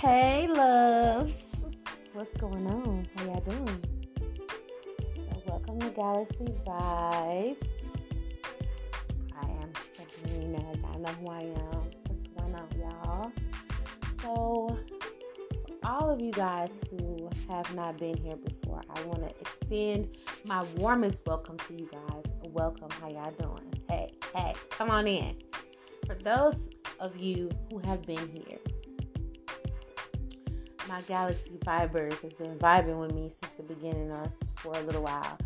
Hey, loves. What's going on? How y'all doing? So, welcome to Galaxy Vibes. I am Sabrina. Y'all know who I am. What's going on, y'all? So, for all of you guys who have not been here before, I want to extend my warmest welcome to you guys. Welcome. How y'all doing? Hey, hey, come on in. For those of you who have been here, my Galaxy Vibers has been vibing with me since the beginning or for a little while.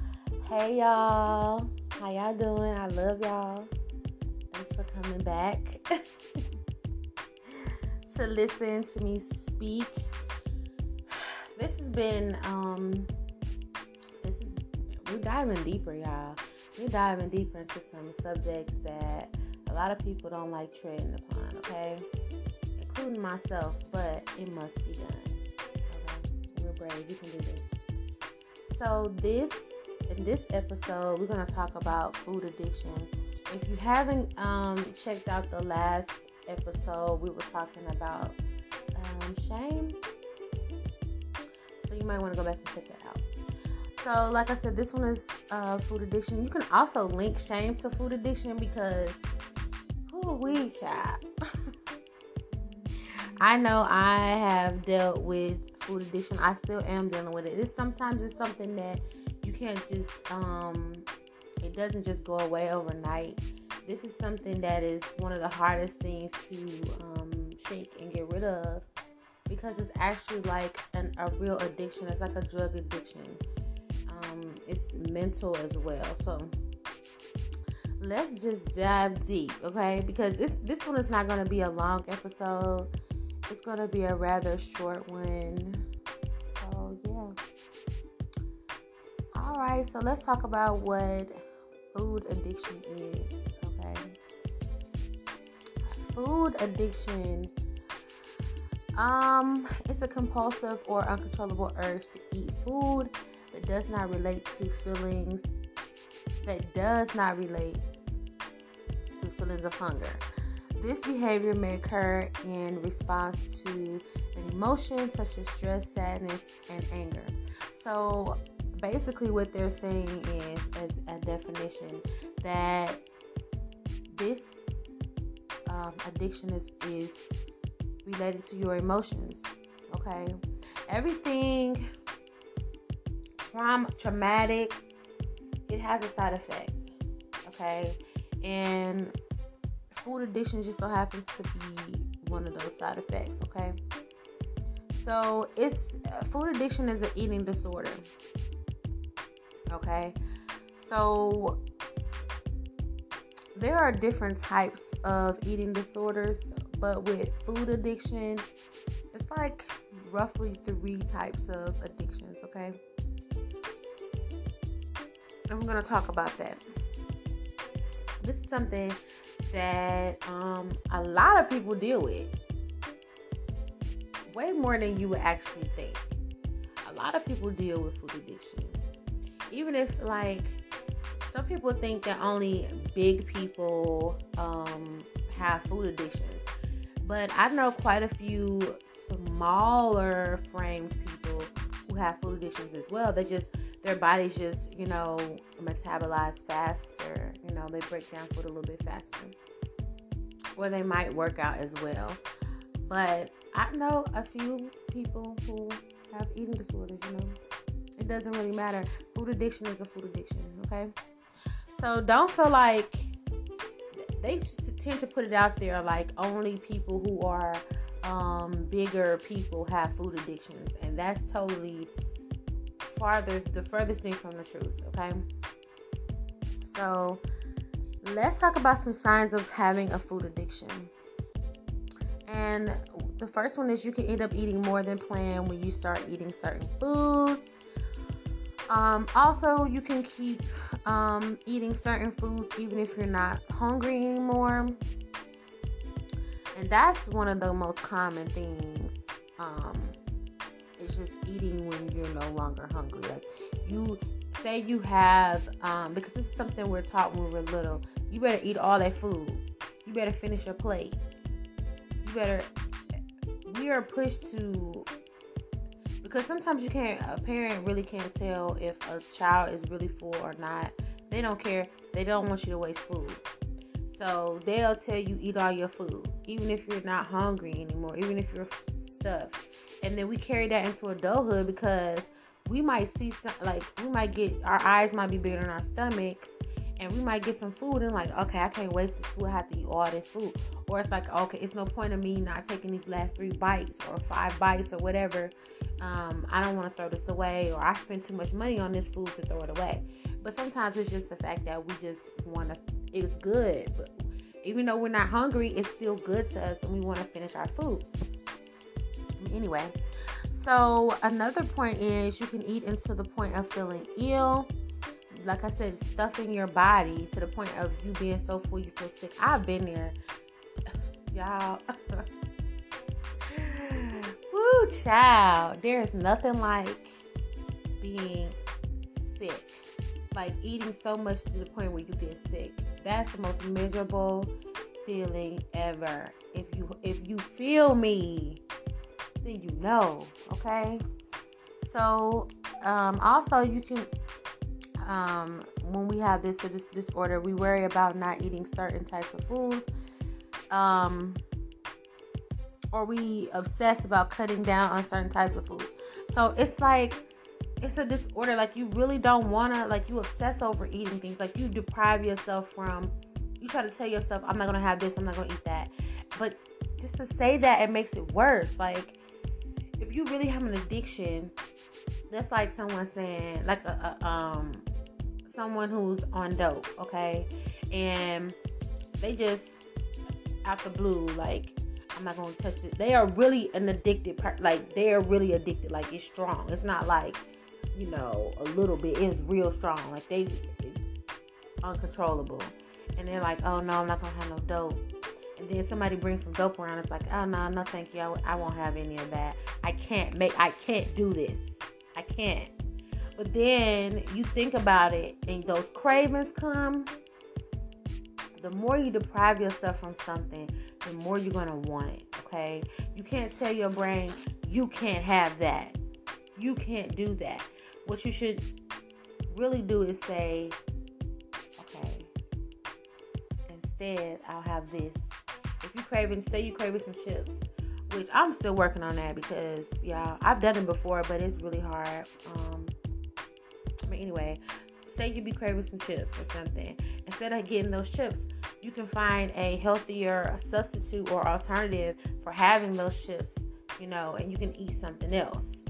Hey y'all, how y'all doing? I love y'all. Thanks for coming back to listen to me speak. This has been um this is we're diving deeper, y'all. We're diving deeper into some subjects that a lot of people don't like treading upon, okay? Including myself, but it must be done brave. You can do this. So this in this episode, we're gonna talk about food addiction. If you haven't um, checked out the last episode, we were talking about um, shame. So you might want to go back and check that out. So, like I said, this one is uh, food addiction. You can also link shame to food addiction because who we chat. I know I have dealt with food addiction. I still am dealing with it. It's sometimes it's something that you can't just um it doesn't just go away overnight. This is something that is one of the hardest things to um, shake and get rid of because it's actually like an, a real addiction. It's like a drug addiction. Um, it's mental as well. So let's just dive deep, okay? Because this this one is not going to be a long episode. It's going to be a rather short one. So, yeah. All right, so let's talk about what food addiction is, okay? Food addiction um it's a compulsive or uncontrollable urge to eat food that does not relate to feelings that does not relate to feelings of hunger this behavior may occur in response to an emotion such as stress, sadness, and anger. So, basically, what they're saying is, as a definition, that this um, addiction is, is related to your emotions. Okay, everything trauma, traumatic, it has a side effect. Okay, and food addiction just so happens to be one of those side effects, okay? So, it's uh, food addiction is an eating disorder. Okay? So, there are different types of eating disorders, but with food addiction, it's like roughly three types of addictions, okay? And we're going to talk about that. This is something that um, a lot of people deal with. Way more than you would actually think. A lot of people deal with food addiction. Even if, like, some people think that only big people um, have food addictions. But I know quite a few smaller framed people who have food addictions as well. They just their bodies just, you know, metabolize faster. You know, they break down food a little bit faster. Or they might work out as well. But I know a few people who have eating disorders, you know. It doesn't really matter. Food addiction is a food addiction, okay? So don't feel like they just tend to put it out there like only people who are um, bigger people have food addictions, and that's totally farther the furthest thing from the truth, okay? So let's talk about some signs of having a food addiction. And the first one is you can end up eating more than planned when you start eating certain foods. Um, also, you can keep um, eating certain foods even if you're not hungry anymore. And that's one of the most common things um, just eating when you're no longer hungry. Like you say you have, um, because this is something we're taught when we're little. You better eat all that food. You better finish your plate. You better. we are pushed to because sometimes you can't a parent really can't tell if a child is really full or not they don't care they don't want you to waste food so they'll tell you eat all your food even if you're not hungry anymore even if you're stuffed and then we carry that into adulthood because we might see some like we might get our eyes might be bigger than our stomachs and we might get some food and like okay i can't waste this food. I have to eat all this food. Or it's like okay it's no point of me not taking these last three bites or five bites or whatever. Um, i don't want to throw this away or i spend too much money on this food to throw it away. But sometimes it's just the fact that we just want to it's good but even though we're not hungry it's still good to us and we want to finish our food anyway so another point is you can eat until the point of feeling ill like I said, stuffing your body to the point of you being so full you feel sick. I've been there. Y'all. Woo, child. There's nothing like being sick. Like eating so much to the point where you get sick. That's the most miserable feeling ever. If you if you feel me, then you know, okay? So um also you can um, when we have this, this disorder, we worry about not eating certain types of foods, um, or we obsess about cutting down on certain types of foods. So it's like it's a disorder. Like you really don't wanna like you obsess over eating things. Like you deprive yourself from. You try to tell yourself, I'm not gonna have this. I'm not gonna eat that. But just to say that, it makes it worse. Like if you really have an addiction, that's like someone saying like a, a um someone who's on dope, okay? And they just out the blue, like, I'm not gonna touch it. They are really an addicted part, like they are really addicted, like it's strong. It's not like, you know, a little bit, it's real strong. Like they it's uncontrollable. And they're like, oh no, I'm not gonna have no dope. And then somebody brings some dope around. It's like, oh no, no, thank you. I, I won't have any of that. I can't make. I can't do this. I can't. But then you think about it and those cravings come, the more you deprive yourself from something, the more you're to want it. Okay? You can't tell your brain, you can't have that. You can't do that. What you should really do is say, okay, instead, I'll have this. If you craving, say you craving some chips, which I'm still working on that because, yeah, I've done it before, but it's really hard. Um, but anyway, say you be craving some chips or something. Instead of getting those chips, you can find a healthier substitute or alternative for having those chips, you know, and you can eat something else.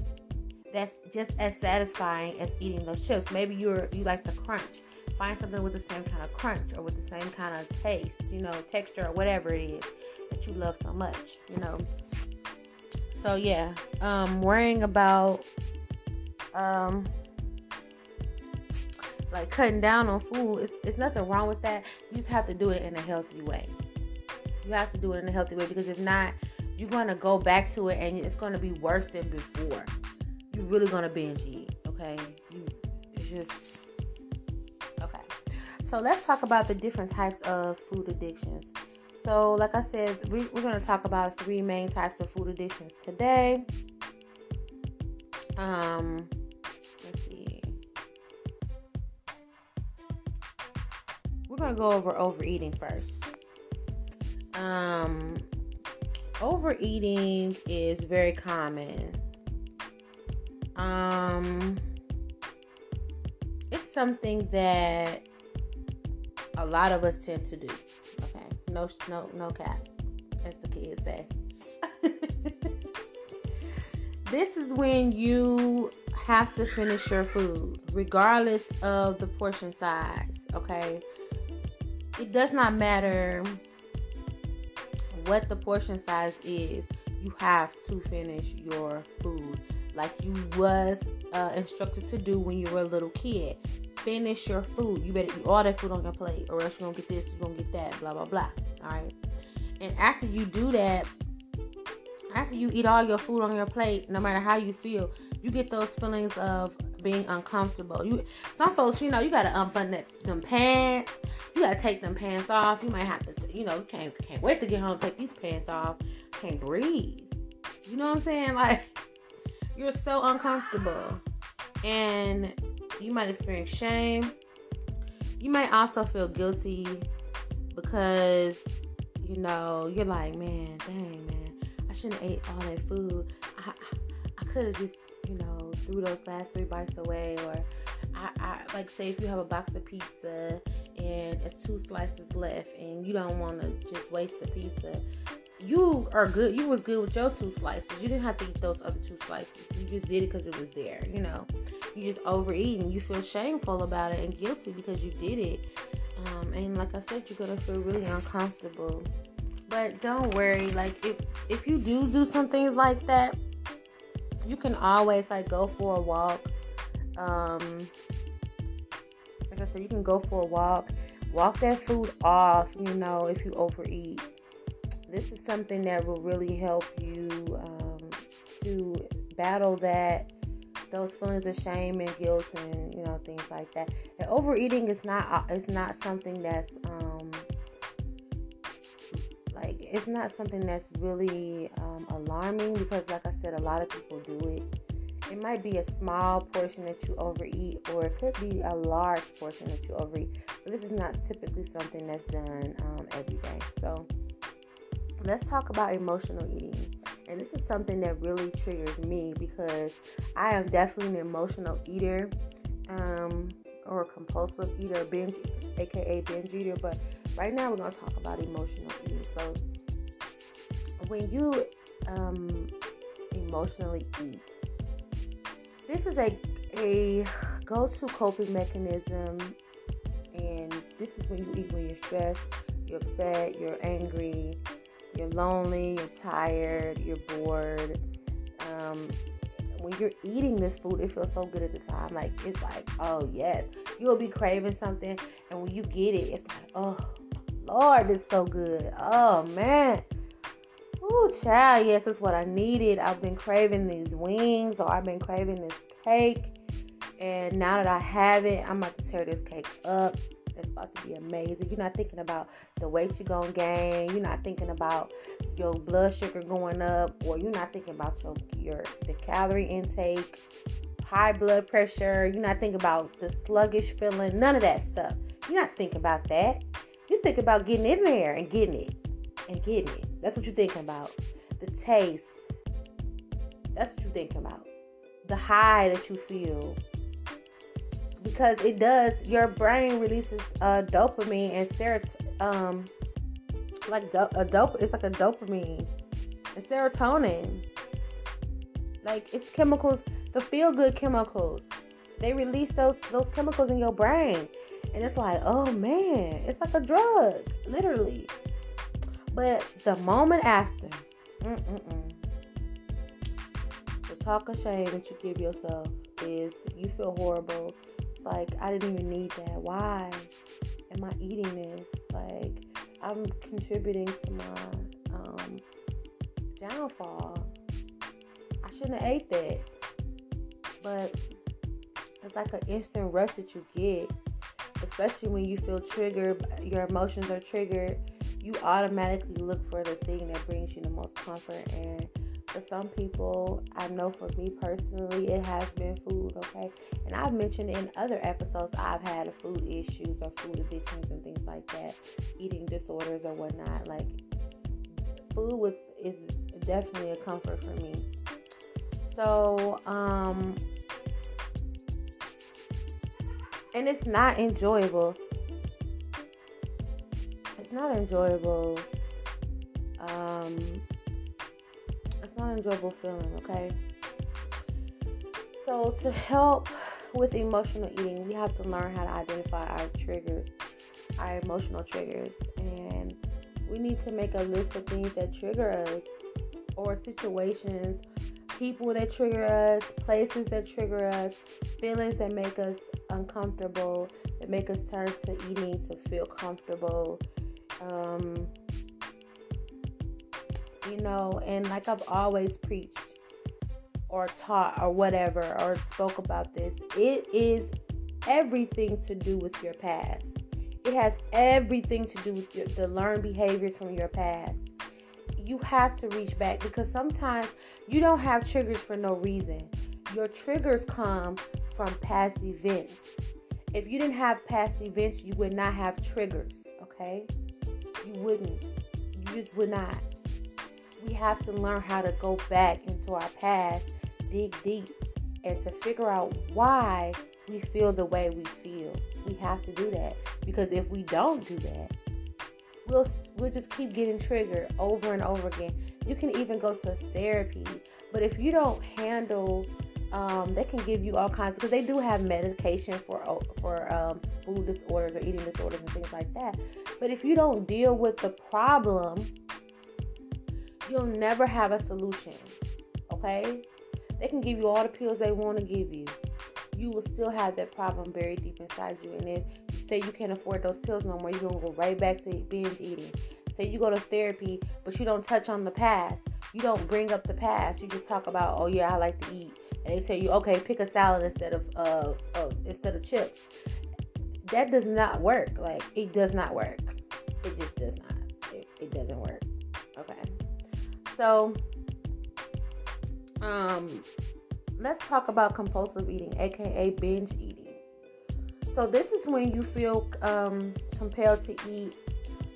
That's just as satisfying as eating those chips. Maybe you're you like the crunch. Find something with the same kind of crunch or with the same kind of taste, you know, texture or whatever it is that you love so much, you know. So yeah, um worrying about um like cutting down on food. It's, it's nothing wrong with that. You just have to do it in a healthy way. You have to do it in a healthy way because if not, you're gonna go back to it and it's gonna be worse than before. You're really gonna binge eat. Okay, you it's just. So let's talk about the different types of food addictions. So, like I said, we, we're going to talk about three main types of food addictions today. Um, let's see. We're gonna go over overeating first. Um, overeating is very common. Um, it's something that a lot of us tend to do. Okay, no, no, no cap, as the kids say. this is when you have to finish your food, regardless of the portion size. Okay, it does not matter what the portion size is you have to finish your food like you was uh, instructed to do when you were a little kid finish your food you better eat all that food on your plate or else you're gonna get this you're gonna get that blah blah blah all right and after you do that after you eat all your food on your plate no matter how you feel you get those feelings of being uncomfortable. You some folks, you know, you gotta unbutton that, them pants. You gotta take them pants off. You might have to, you know, can't can't wait to get home. Take these pants off. Can't breathe. You know what I'm saying? Like you're so uncomfortable. And you might experience shame. You might also feel guilty because you know you're like, man, dang, man, I shouldn't have ate all that food. I, I could have just, you know, threw those last three bites away, or I, I like say if you have a box of pizza and it's two slices left, and you don't want to just waste the pizza. You are good. You was good with your two slices. You didn't have to eat those other two slices. You just did it because it was there. You know, you just overeating. You feel shameful about it and guilty because you did it. Um, and like I said, you're gonna feel really uncomfortable. But don't worry. Like if if you do do some things like that, you can always like go for a walk. Um, like I said, you can go for a walk, walk that food off. You know, if you overeat, this is something that will really help you um, to battle that those feelings of shame and guilt and you know things like that. And overeating is not it's not something that's um, like it's not something that's really um, alarming because, like I said, a lot of people do it. It might be a small portion that you overeat, or it could be a large portion that you overeat. But this is not typically something that's done um, every day. So let's talk about emotional eating. And this is something that really triggers me because I am definitely an emotional eater um, or a compulsive eater, binge, aka binge eater. But right now we're going to talk about emotional eating. So when you um, emotionally eat, this is a, a go to coping mechanism. And this is when you eat when you're stressed, you're upset, you're angry, you're lonely, you're tired, you're bored. Um, when you're eating this food, it feels so good at the time. Like it's like, oh yes, you'll be craving something, and when you get it, it's like, oh Lord, it's so good. Oh man. Oh child, yes, it's what I needed. I've been craving these wings, or I've been craving this cake. And now that I have it, I'm about to tear this cake up. It's about to be amazing. You're not thinking about the weight you're gonna gain. You're not thinking about your blood sugar going up, or you're not thinking about your your the calorie intake, high blood pressure. You're not thinking about the sluggish feeling. None of that stuff. You're not thinking about that. You think about getting in there and getting it and getting it. That's what you're thinking about. The taste. That's what you're thinking about. The high that you feel because it does your brain releases uh, dopamine and serotonin um like do- a dope it's like a dopamine and serotonin. Like it's chemicals the feel good chemicals. They release those those chemicals in your brain. And it's like oh man it's like a drug literally. But the moment after mm-mm-mm, the talk of shame that you give yourself is you feel horrible like, I didn't even need that. Why am I eating this? Like, I'm contributing to my um, downfall. I shouldn't have ate that. But it's like an instant rush that you get, especially when you feel triggered, your emotions are triggered. You automatically look for the thing that brings you the most comfort and for some people, I know for me personally, it has been food, okay? And I've mentioned in other episodes, I've had food issues or food addictions and things like that, eating disorders or whatnot. Like, food was is definitely a comfort for me. So, um, and it's not enjoyable. It's not enjoyable. Um, not enjoyable feeling, okay? So, to help with emotional eating, we have to learn how to identify our triggers, our emotional triggers, and we need to make a list of things that trigger us or situations, people that trigger us, places that trigger us, feelings that make us uncomfortable, that make us turn to eating to feel comfortable. Um, you know, and like I've always preached or taught or whatever or spoke about this, it is everything to do with your past. It has everything to do with your, the learned behaviors from your past. you have to reach back because sometimes you don't have triggers for no reason. Your triggers come from past events. If you didn't have past events, you would not have triggers, okay? You wouldn't. You just would not. We have to learn how to go back into our past, dig deep, and to figure out why we feel the way we feel. We have to do that because if we don't do that, we'll we'll just keep getting triggered over and over again. You can even go to therapy, but if you don't handle um, they can give you all kinds because they do have medication for for um, food disorders or eating disorders and things like that. But if you don't deal with the problem, you'll never have a solution. Okay? They can give you all the pills they want to give you. You will still have that problem buried deep inside you. And if you say you can't afford those pills no more, you're gonna go right back to binge eating. Say you go to therapy, but you don't touch on the past. You don't bring up the past. You just talk about, oh yeah, I like to eat and they tell you, okay, pick a salad instead of uh, uh, instead of chips. That does not work. Like it does not work. It just does not. It, it doesn't work. Okay. So, um, let's talk about compulsive eating, aka binge eating. So this is when you feel um, compelled to eat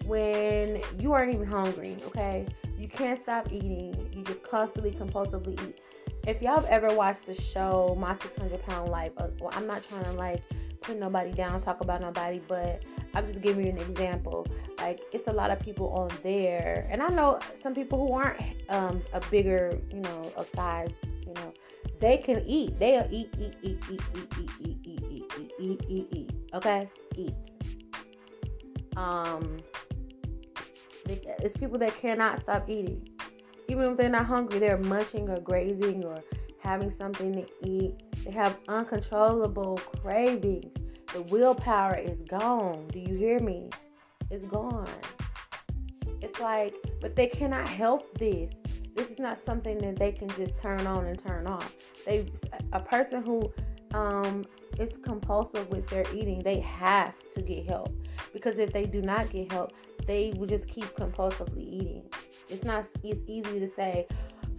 when you aren't even hungry. Okay, you can't stop eating. You just constantly compulsively eat if y'all have ever watched the show My 600 Pound Life, uh, well, I'm not trying to like put nobody down, talk about nobody, but I'm just giving you an example. Like it's a lot of people on there, and I know some people who aren't um, a bigger, you know, of size, you know, they can eat. They'll eat, eat, eat, eat, eat, eat, eat, eat, eat, eat, eat, eat, eat. Okay, eat. Um, it's people that cannot stop eating even if they're not hungry, they're munching or grazing or having something to eat. They have uncontrollable cravings. The willpower is gone. Do you hear me? It's gone. It's like, but they cannot help this. This is not something that they can just turn on and turn off. They, a person who um, is compulsive with their eating, they have to get help because if they do not get help, they will just keep compulsively eating. It's not it's easy to say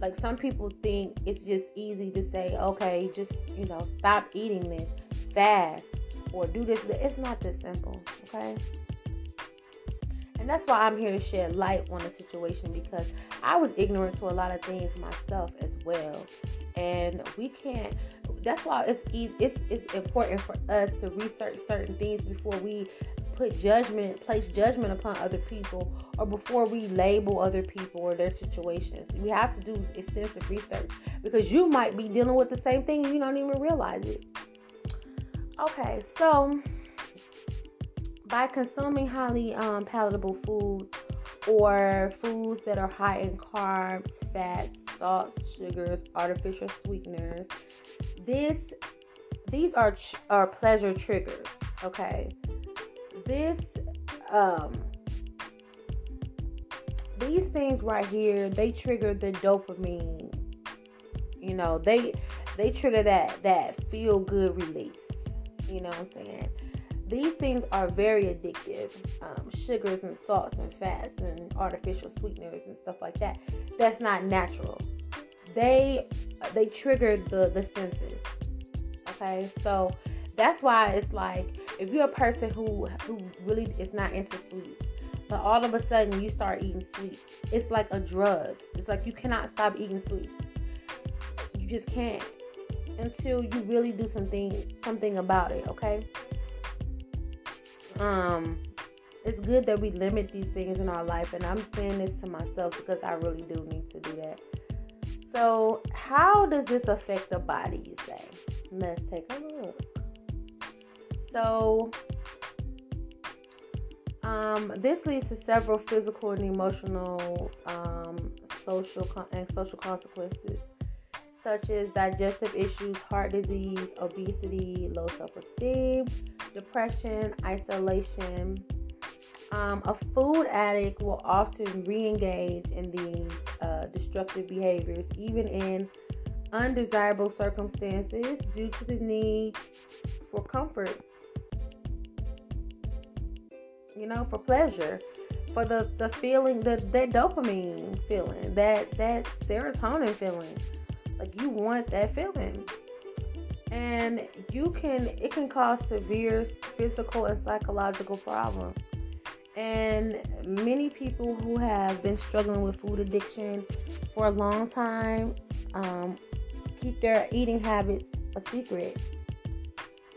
like some people think it's just easy to say, okay, just you know, stop eating this, fast, or do this. It's not this simple, okay? And that's why I'm here to shed light on the situation because I was ignorant to a lot of things myself as well. And we can't that's why it's it's it's important for us to research certain things before we put judgment, place judgment upon other people, or before we label other people or their situations. We have to do extensive research because you might be dealing with the same thing and you don't even realize it. Okay, so by consuming highly um, palatable foods or foods that are high in carbs, fats, salts, sugars, artificial sweeteners, this these are are pleasure triggers. Okay, this um these things right here they trigger the dopamine you know they they trigger that that feel good release you know what i'm saying? These things are very addictive. Um, sugars and salts and fats and artificial sweeteners and stuff like that. That's not natural. They they trigger the the senses okay? So that's why it's like if you're a person who who really is not into sweets, but all of a sudden you start eating sweets, it's like a drug. It's like you cannot stop eating sweets. You just can't until you really do something something about it, okay? Um it's good that we limit these things in our life and I'm saying this to myself because I really do need to do that. So, how does this affect the body, you say? Let's take a look. So, um, this leads to several physical and emotional, um, social and social consequences, such as digestive issues, heart disease, obesity, low self-esteem, depression, isolation. Um, a food addict will often re-engage in these uh, destructive behaviors, even in undesirable circumstances, due to the need for comfort you know, for pleasure. for the the feeling that that dopamine feeling, that that serotonin feeling. Like you want that feeling. And you can it can cause severe physical and psychological problems. And many people who have been struggling with food addiction for a long time um, keep their eating habits a secret.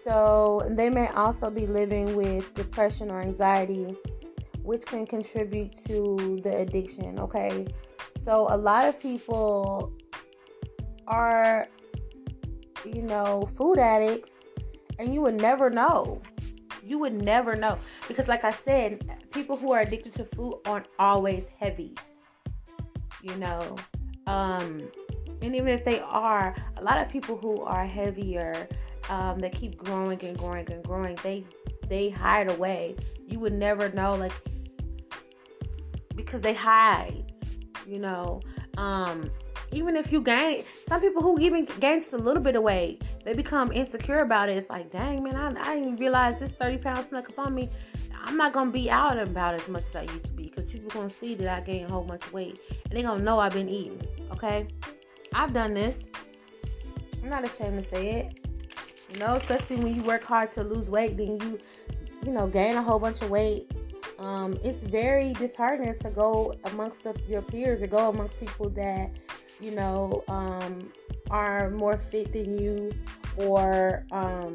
So they may also be living with depression or anxiety which can contribute to the addiction, okay? So a lot of people are you know, food addicts and you would never know. You would never know because like I said, people who are addicted to food aren't always heavy. You know, um and even if they are, a lot of people who are heavier um, that keep growing and growing and growing, they they hide away. You would never know, like because they hide, you know. Um, even if you gain, some people who even gain just a little bit of weight, they become insecure about it. It's like, dang man, I, I didn't realize this 30 pounds snuck up on me. I'm not gonna be out about as much as I used to be because people gonna see that I gained a whole bunch of weight and they gonna know I've been eating. Okay, I've done this. I'm not ashamed to say it. You know, especially when you work hard to lose weight, then you, you know, gain a whole bunch of weight um, it's very disheartening to go amongst the, your peers or go amongst people that you know um, are more fit than you or um,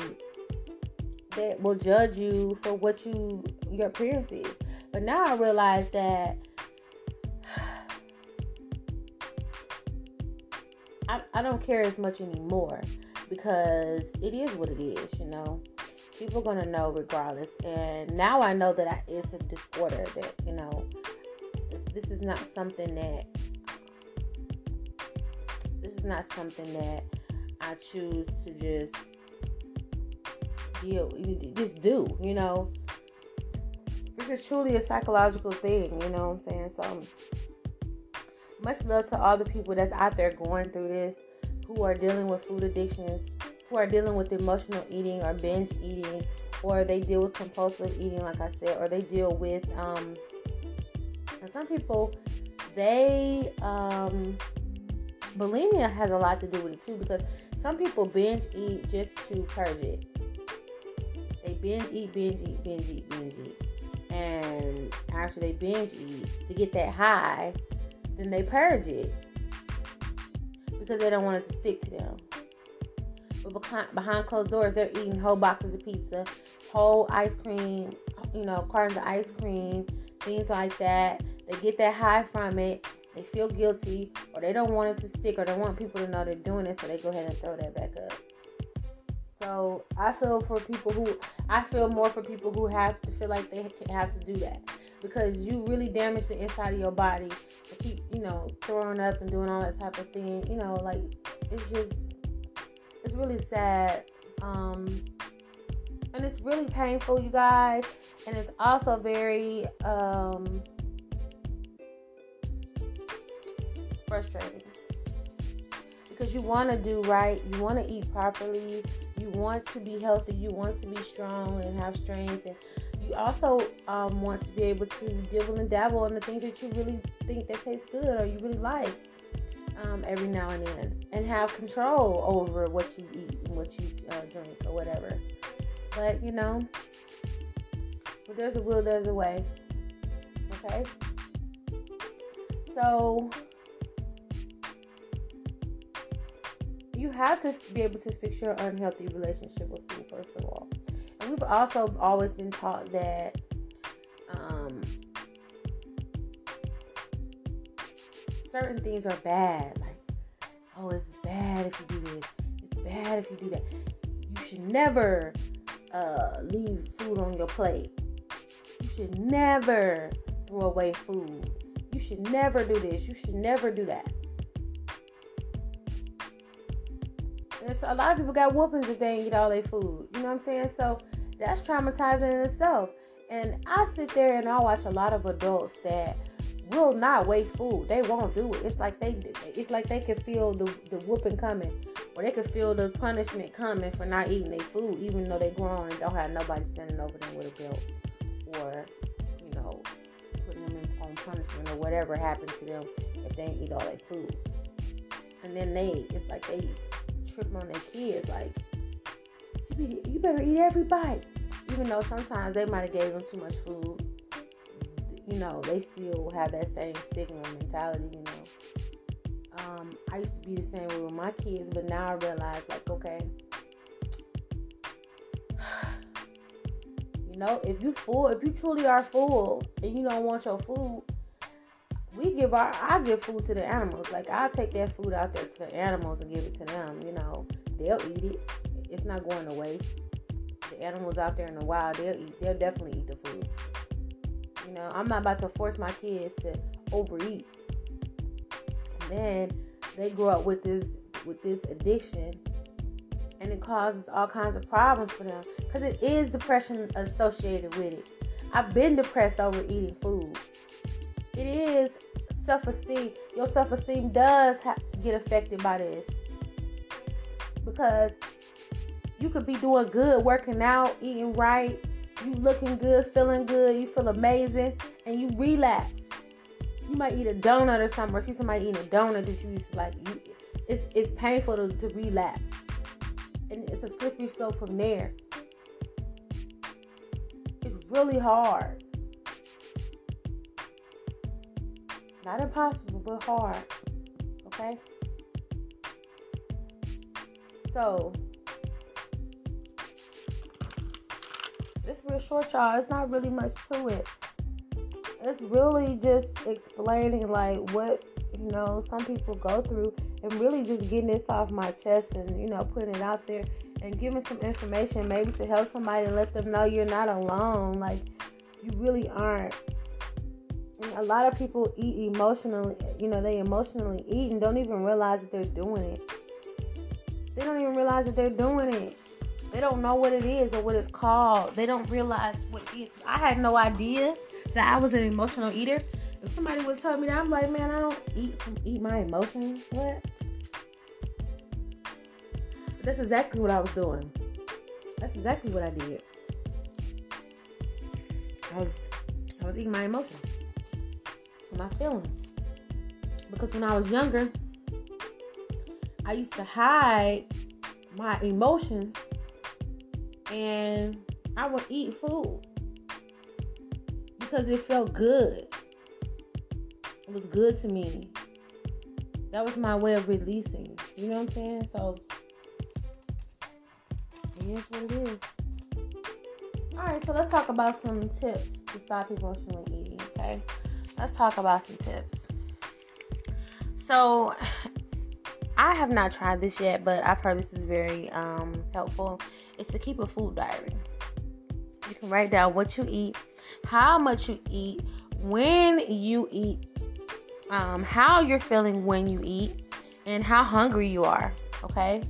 that will judge you for what you your appearance is. But now I realize that I, I don't care as much anymore because it is what it is, you know people gonna know regardless. And now I know that I, it's a disorder that you know this is not something that this is not something that I choose to just deal just do. You know, this is truly a psychological thing. You know what I'm saying? So much love to all the people that's out there going through this, who are dealing with food addictions who are dealing with emotional eating or binge eating, or they deal with compulsive eating, like I said, or they deal with, um, and some people, they, um, bulimia has a lot to do with it too because some people binge eat just to purge it. They binge eat, binge eat, binge eat, binge eat. And after they binge eat, to get that high, then they purge it because they don't want it to stick to them. But behind, closed doors, they're eating whole boxes of pizza, whole ice cream, you know, cartons of ice cream, things like that. They get that high from it. They feel guilty, or they don't want it to stick, or they want people to know they're doing it, so they go ahead and throw that back up. So I feel for people who I feel more for people who have to feel like they have to do that because you really damage the inside of your body to keep you know throwing up and doing all that type of thing. You know, like it's just it's really sad. Um, and it's really painful, you guys. And it's also very um, frustrating because you want to do right, you want to eat properly, you want to be healthy, you want to be strong and have strength, and you also um, want to be able to dibble and dabble in the things that you really think that taste good or you really like um, every now and then and have control over what you eat and what you uh, drink or whatever. But you know, but there's a will, there's a way. Okay? So you have to be able to fix your unhealthy relationship with food, first of all. And we've also always been taught that um, certain things are bad. Like, oh, it's bad if you do this. It's bad if you do that. You should never uh, leave food on your plate. You should never throw away food. You should never do this. You should never do that. And so a lot of people got whoopings if they ain't get all their food. You know what I'm saying? So that's traumatizing in itself. And I sit there and I watch a lot of adults that will not waste food. They won't do it. It's like they it's like they can feel the, the whooping coming. Or they can feel the punishment coming for not eating their food, even though they're grown and don't have nobody standing over them with a belt or, you know, putting them on punishment or whatever happened to them if they eat all their food. And then they, it's like they trip on their kids, like, you better eat every bite. Even though sometimes they might have gave them too much food, you know, they still have that same stigma mentality, you know. Um, I used to be the same way with my kids, but now I realize, like, okay, you know, if you full, if you truly are full and you don't want your food, we give our I give food to the animals. Like I'll take that food out there to the animals and give it to them. You know, they'll eat it. It's not going to waste. The animals out there in the wild, they'll eat. They'll definitely eat the food. Know, I'm not about to force my kids to overeat. And then they grow up with this with this addiction and it causes all kinds of problems for them because it is depression associated with it. I've been depressed over eating food. It is self-esteem. Your self-esteem does ha- get affected by this because you could be doing good, working out, eating right, you looking good, feeling good, you feel amazing, and you relapse. You might eat a donut or something, or see somebody eating a donut that you used to like. You, it's it's painful to, to relapse, and it's a slippery slope from there. It's really hard. Not impossible, but hard. Okay? So, it's real short, y'all. It's not really much to it. It's really just explaining, like, what, you know, some people go through and really just getting this off my chest and, you know, putting it out there and giving some information maybe to help somebody and let them know you're not alone. Like, you really aren't and a lot of people eat emotionally, you know, they emotionally eat and don't even realize that they're doing it. They don't even realize that they're doing it. They don't know what it is or what it's called. They don't realize what it is. I had no idea that I was an emotional eater. If somebody would tell me that, I'm like, man, I don't eat eat my emotions. What? But That's exactly what I was doing. That's exactly what I did. I was I was eating my emotions my feelings. Because when I was younger, I used to hide my emotions and I would eat food because it felt good. It was good to me. That was my way of releasing. You know what I'm saying? So, it is what it is. Alright, so let's talk about some tips to stop emotionally eating, okay? let's talk about some tips. So, I have not tried this yet, but I've heard this is very um, helpful. It's to keep a food diary. You can write down what you eat, how much you eat, when you eat, um, how you're feeling when you eat, and how hungry you are. Okay,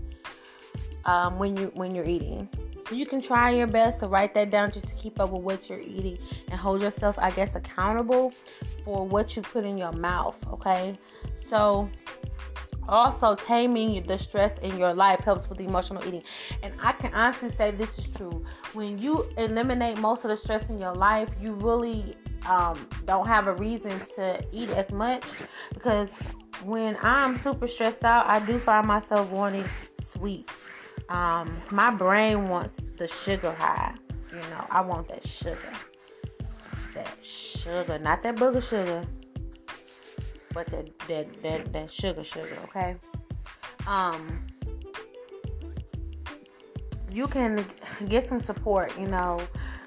um, when you when you're eating. So you can try your best to write that down just to keep up with what you're eating and hold yourself, I guess, accountable for what you put in your mouth. Okay. So also taming the stress in your life helps with emotional eating. And i can honestly say this is true. When you eliminate most of the stress in your life you really um, don't have a reason to eat as much. Because when i'm super stressed out i do find myself wanting sweets. Um, my brain wants the sugar high. You know, I want that sugar. That sugar, not that booger sugar, but that that that, that sugar sugar, okay? Um you can get some support, you know.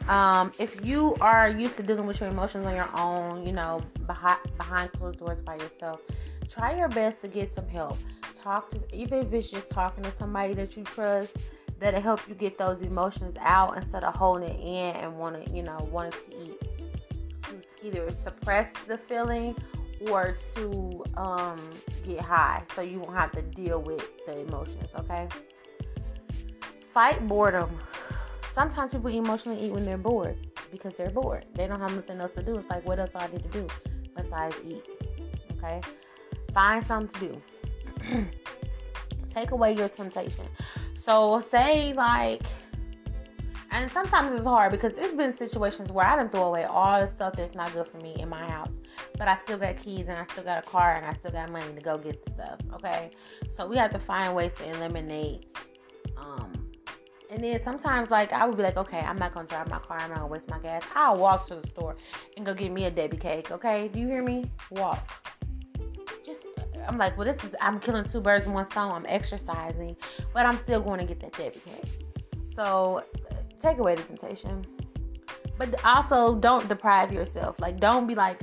Um, if you are used to dealing with your emotions on your own, you know, behind behind closed doors by yourself, try your best to get some help talk to, even if it's just talking to somebody that you trust, that'll help you get those emotions out instead of holding it in and wanting, you know, wanting to eat, to either suppress the feeling or to um, get high so you won't have to deal with the emotions, okay? Fight boredom. Sometimes people emotionally eat when they're bored because they're bored. They don't have nothing else to do. It's like, what else do I need to do besides eat? Okay? Find something to do. Take away your temptation. So say like And sometimes it's hard because it's been situations where I didn't throw away all the stuff that's not good for me in. But I still got keys and I still got a car and I still got money to go get the stuff. Okay. So we have to find ways to eliminate um and then sometimes like I would be like, okay, I'm not gonna drive my car, I'm not gonna waste my gas. I'll walk to the store and go get me a Debbie cake, okay? Do you hear me? Walk. Just I'm like, well this is I'm killing two birds with one stone, I'm exercising, but I'm still going to get that Debbie cake. So take away the temptation. But also don't deprive yourself. Like don't be like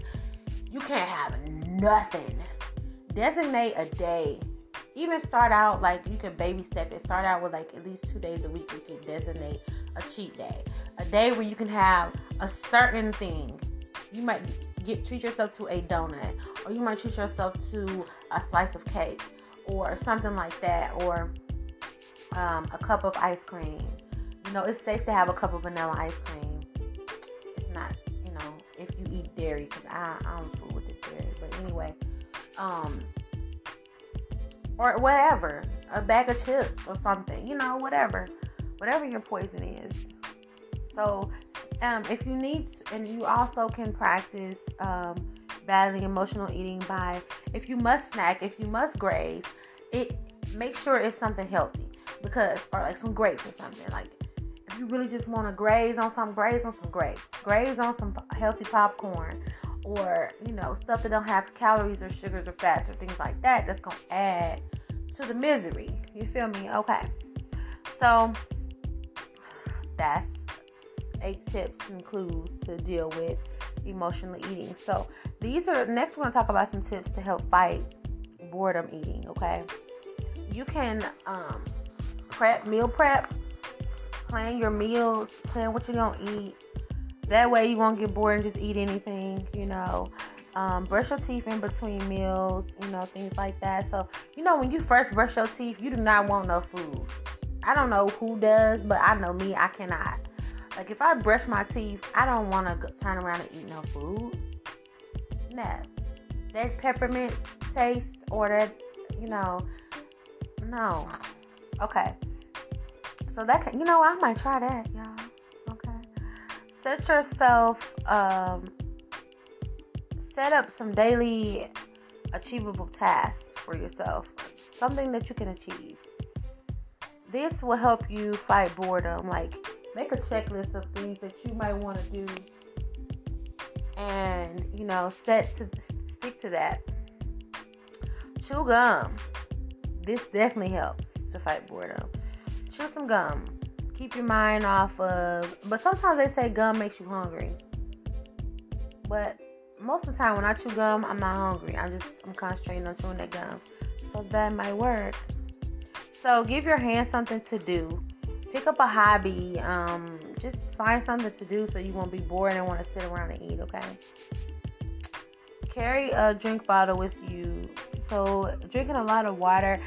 you can't have nothing. Designate a day. Even start out like you can baby step it. Start out with like at least two days a week you can designate a cheat day. A day where you can have a certain thing. You might get treat yourself to a donut or you might treat yourself to a slice of cake or something like that or um, a cup of ice cream you know, it's safe to have a cup of vanilla ice cream. It's not, if you eat dairy, because I, I don't fool with the dairy. But anyway, um, or whatever, a bag of chips or something, you know, whatever, whatever your poison is. So, um, if you need, and you also can practice um, battling emotional eating by, if you must snack, if you must graze, it make sure it's something healthy because, or like some grapes or something like you really just want to graze on some graze on some grapes, graze on some healthy popcorn, or you know stuff that don't have calories or sugars or fats or things like that. That's gonna add to the misery. You feel me? Okay. So that's eight tips and clues to deal with emotional eating. So these are next. We're gonna talk about some tips to help fight boredom eating. Okay. You can um, prep meal prep plan your meals, plan what you're gonna eat. That way you won't get bored and just eat anything, you know. Um, brush your teeth in between meals, you know, things like that. So, you know, when you first brush your teeth, you do not want no food. I don't know who does, but I know me, I cannot. Like, if I brush my teeth, I don't want to turn around and eat no food. No. That peppermint taste or that, you know, no. Okay. So that can, you know, I might try that, y'all. Okay. Set yourself, um, set up some daily achievable tasks for yourself, something that you can achieve. This will help you fight boredom. Like, make a checklist of things that you might want to do, and you know, set to stick to that. Chew gum. This definitely helps to fight boredom chew some gum. Keep your mind off of. But sometimes they say gum makes you hungry. But most of the time when I chew gum, I'm not hungry. I'm just I'm concentrating on chewing that gum. So that might work. So give your hands something to do. Pick up a hobby. Um, just find something to do so you won't be bored and want to sit around and eat. Okay. Carry a drink bottle with you. So drinking a lot of water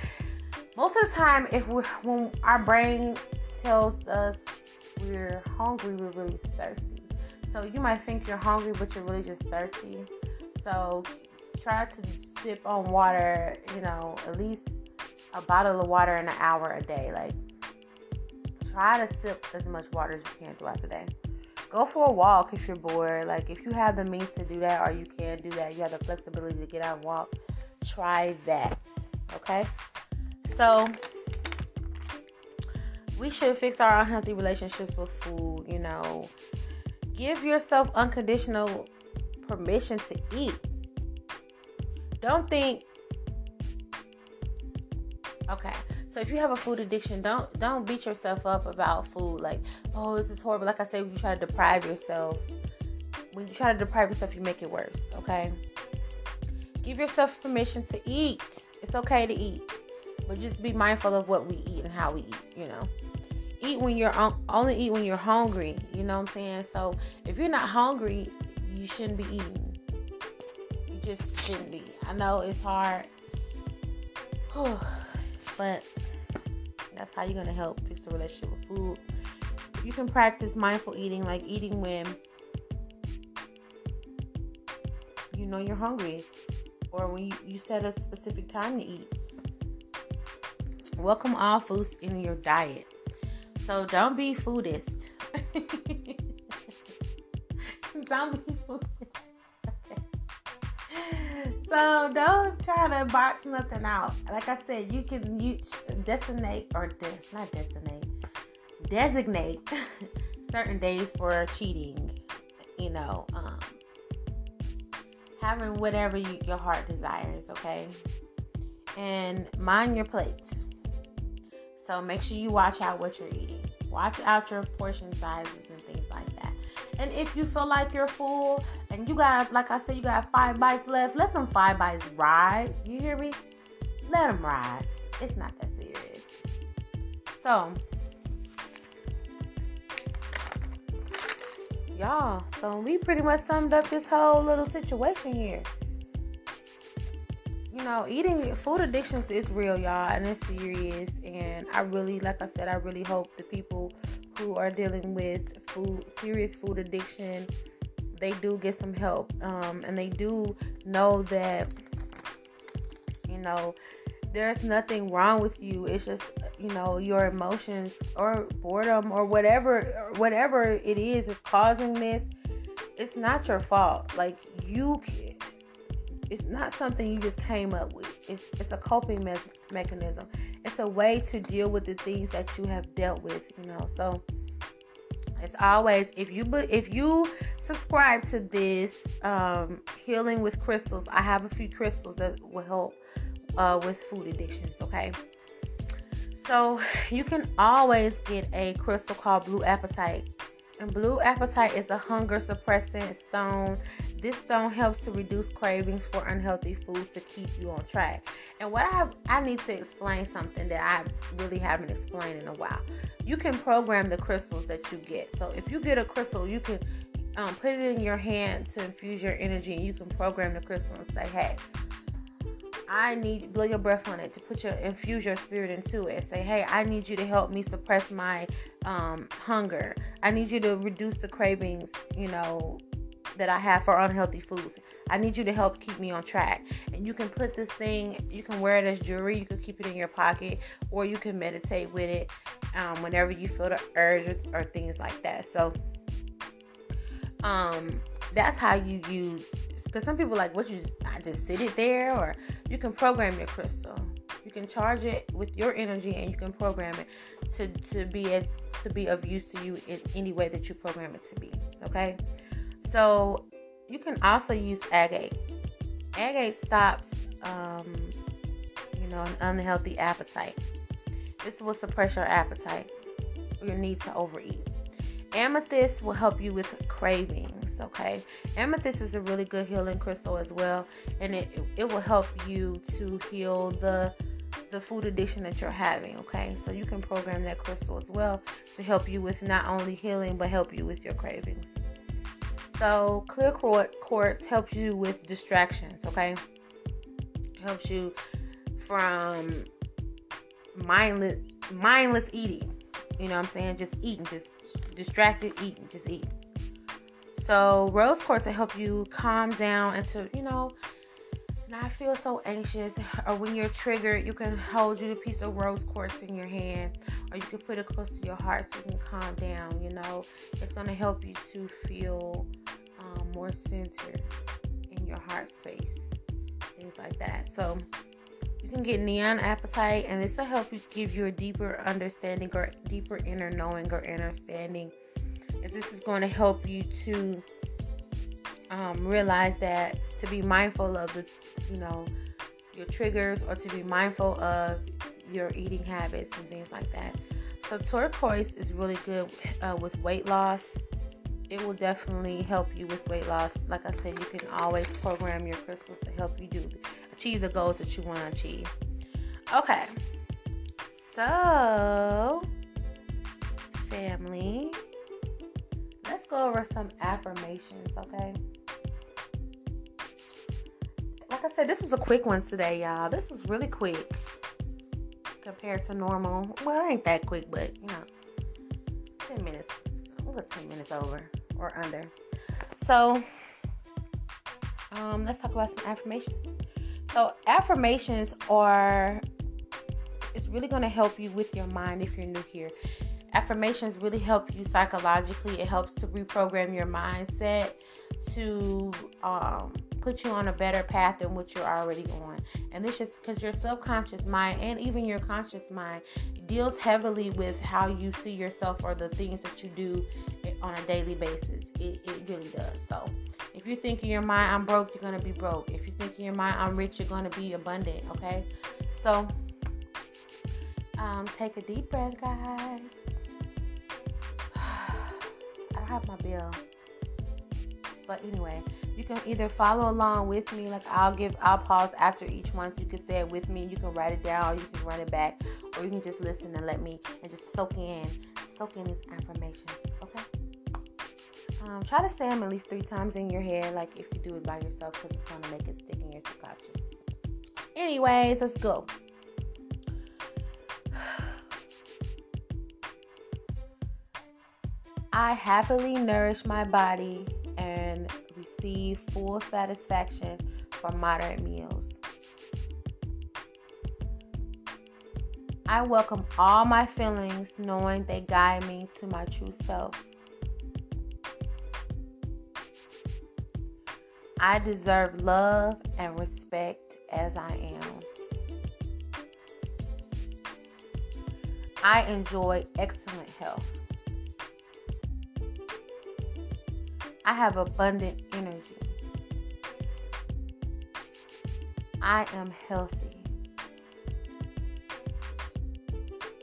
most of the time if we're when our brain tells us we're hungry we're really thirsty. So you might think you're hungry but you're really just thirsty. So try to sip on water you know at least a bottle of water in an hour a day. Like try to sip as much water as you can throughout the day. Go for a walk if you're bored. Like if you have the means to do that or you can do that you have the flexibility to get out and walk try that okay so we should fix our unhealthy relationships with food, you know. Give yourself unconditional permission to eat. Don't think Okay. So if you have a food addiction, don't don't beat yourself up about food like, "Oh, this is horrible." Like I said, when you try to deprive yourself, when you try to deprive yourself, you make it worse, okay? Give yourself permission to eat. It's okay to eat. But just be mindful of what we eat and how we eat, you know. Eat when you're only eat when you're hungry, you know what I'm saying? So if you're not hungry, you shouldn't be eating. You just shouldn't be. I know it's hard. but that's how you're gonna help fix a relationship with food. You can practice mindful eating, like eating when you know you're hungry or when you, you set a specific time to eat. Welcome all foods in your diet. So don't be foodist. Some people. okay. So don't try to box nothing out. Like I said, you can you designate or de- not designate, designate certain days for cheating. You know, um, having whatever you, your heart desires. Okay, and mind your plates. So make sure you watch out what you're eating. Watch out your portion sizes and things like that. And if you feel like you're full and you got, like I said, you got five bites left, let them five bites ride. You hear me? Let them ride. It's not that serious. So, y'all, so we pretty much summed up this whole little situation here you know, eating food addictions is real, y'all, and it's serious. And I really, like I said, I really hope the people who are dealing with food, serious food addiction, they do get some help, um, and they do know that, you know, there's nothing wrong with you. It's just, you know, your emotions or boredom or whatever, whatever it is, is causing this. It's not your fault. Like you it's not something you just came up with. It's it's a coping mes- mechanism. It's a way to deal with the things that you have dealt with. You know, so it's always if you if you subscribe to this um, healing with crystals. I have a few crystals that will help uh, with food addictions. Okay. So you can always get a crystal called blue apatite. And blue apatite is a hunger suppressant stone this stone helps to reduce cravings for unhealthy foods to keep you on track. And what I I need to explain something that I really haven't explained in a while. You can program the crystals that you get. So if you get a crystal, you can um, put it in your hand to infuse your energy, and you can program the crystal and say, "Hey, I need blow your breath on it to put your infuse your spirit into it and say, hey, I need you to help me suppress my um, hunger. I need you to reduce the cravings, you know, that I have for unhealthy foods. I need you to help keep me on track. And you can put this thing, you can wear it as jewelry, you can keep it in your pocket, or you can meditate with it um, whenever you feel the urge or, or things like that. So, um, that's how you use. Because some people like, what you? I just sit it there, or you can program your crystal. You can charge it with your energy, and you can program it to to be as to be of use to you in any way that you program it to be. Okay. So you can also use agate. Agate stops, um, you know, an unhealthy appetite. This will suppress your appetite, your need to overeat. Amethyst will help you with cravings. Okay, amethyst is a really good healing crystal as well, and it it will help you to heal the the food addiction that you're having. Okay, so you can program that crystal as well to help you with not only healing but help you with your cravings. So clear quartz helps you with distractions, okay? Helps you from mindless mindless eating. You know what I'm saying? Just eating, just distracted eating, just eating. So rose quartz will help you calm down and to, you know, not feel so anxious. Or when you're triggered, you can hold you a piece of rose quartz in your hand, or you can put it close to your heart so you can calm down. You know, it's gonna help you to feel um, more centered in your heart space, things like that. So you can get neon Apatite, and this will help you give you a deeper understanding or deeper inner knowing or understanding. As this is going to help you to um, realize that to be mindful of the, you know, your triggers or to be mindful of your eating habits and things like that. So turquoise is really good uh, with weight loss it will definitely help you with weight loss. Like I said, you can always program your crystals to help you do achieve the goals that you want to achieve. Okay. So, family, let's go over some affirmations, okay? Like I said, this was a quick one today, y'all. This is really quick compared to normal. Well, it ain't that quick, but you know, 10 minutes. We'll go 10 minutes over or under. So, um, let's talk about some affirmations. So, affirmations are it's really going to help you with your mind if you're new here. affirmations really help you psychologically. It helps to reprogram your mindset to um, put you on a better path than what you're already on. And this is because your subconscious mind and even your conscious mind deals heavily with how you see yourself or the things that you do on a daily basis. It, it really does. So if you think in your mind I'm broke, you're gonna be broke. If you think in your mind I'm rich, you're gonna be abundant. Okay. So um, take a deep breath, guys. I have my bill. But anyway, you can either follow along with me, like I'll give, I'll pause after each one, so you can say it with me. You can write it down, you can run it back, or you can just listen and let me and just soak in, soak in these affirmations. Okay. Um, try to say them at least three times in your head, like if you do it by yourself, because it's gonna make it stick in your subconscious. Anyways, let's go. I happily nourish my body and receive full satisfaction from moderate meals. I welcome all my feelings knowing they guide me to my true self. I deserve love and respect as I am. I enjoy excellent health. I have abundant energy. I am healthy.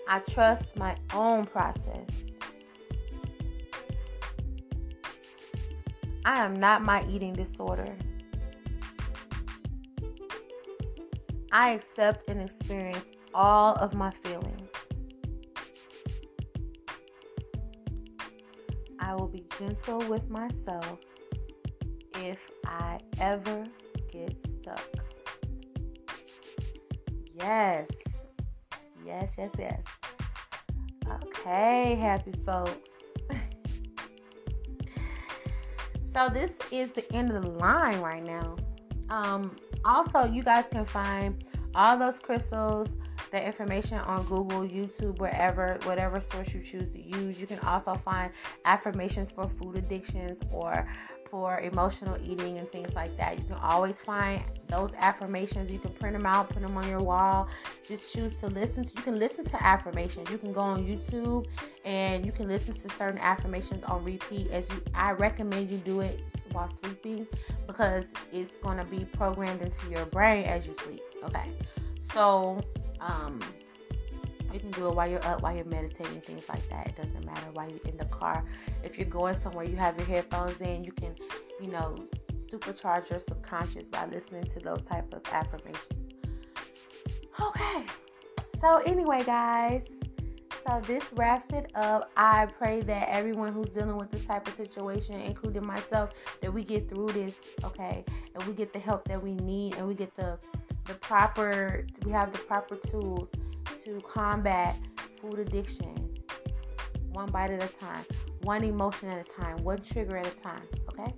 I trust my own process. I am not my eating disorder. I accept and experience all of my feelings. I will be gentle with myself if I ever get stuck. Yes. Yes, yes, yes. Okay, happy folks. So this is the end of the line right now. Um also you guys can find all those crystals the information on Google, YouTube, wherever, whatever source you choose to use. You can also find affirmations for food addictions or for emotional eating and things like that. You can always find those affirmations. You can print them out, put them on your wall. Just choose to listen. To, you can listen to affirmations. You can go on YouTube and you can listen to certain affirmations on repeat. As you, I recommend you do it while sleeping because it's going to be programmed into your brain as you sleep. Okay, so um, you can do it while you're up, while you're meditating, things like that. It doesn't matter while you're in the car. If you're going somewhere, you have your headphones in. You can, you know, supercharge your subconscious by listening to those type of affirmations. Okay. So anyway, guys. So this wraps it up. I pray that everyone who's dealing with this type of situation, including myself, that we get through this, okay, and we get the help that we need, and we get the the proper we have the proper tools to combat food addiction one bite at a time one emotion at a time one trigger at a time okay?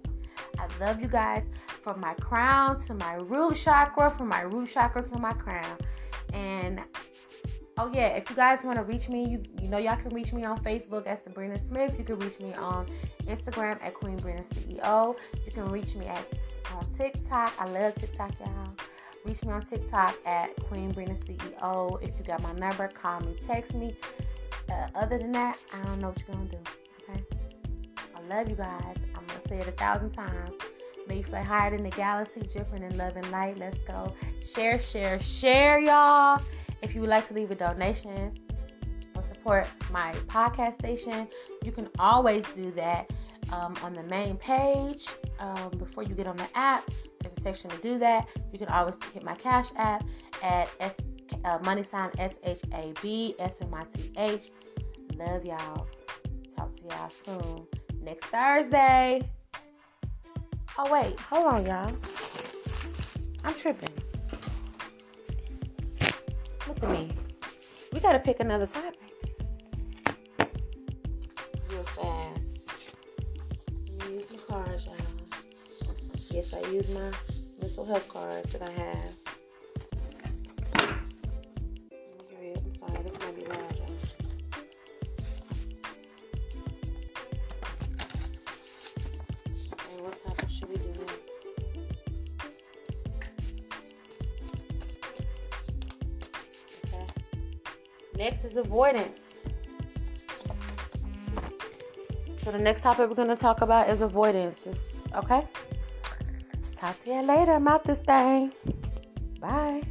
I love you guys from my crown to my root chakra from my root chakra to my crown. And oh yeah if you guys want to reach me you you know y'all can reach me on facebook at sabrina smith. You can reach me on instagram at queen brina ceo you can reach me at on tiktok. I love tiktok y'all Reach me on TikTok at Queen Brina CEO. If you got my number, call me, text me. Uh, other than that, I don't know what you're gonna do. Okay. I love you guys. I'm gonna say it a thousand times. May you fly higher than the galaxy, dripping in love and light. Let's go. Share, share, share, y'all. If you would like to leave a donation or support my podcast station, you can always do that um, on the main page um, before you get on the app. Section to do that. You can always hit my Cash App at S, uh, money sign S H A B S M I T H. Love y'all. Talk to y'all soon. Next Thursday. Oh, wait. Hold on, y'all. I'm tripping. Look at me. We got to pick another topic. Real fast. Use my cards, y'all. Yes, I use my mental health card that I have. Next? Next is avoidance. So the next topic we're going to talk about is avoidance. It's, okay? Talk to you later. I'm out this thing. Bye.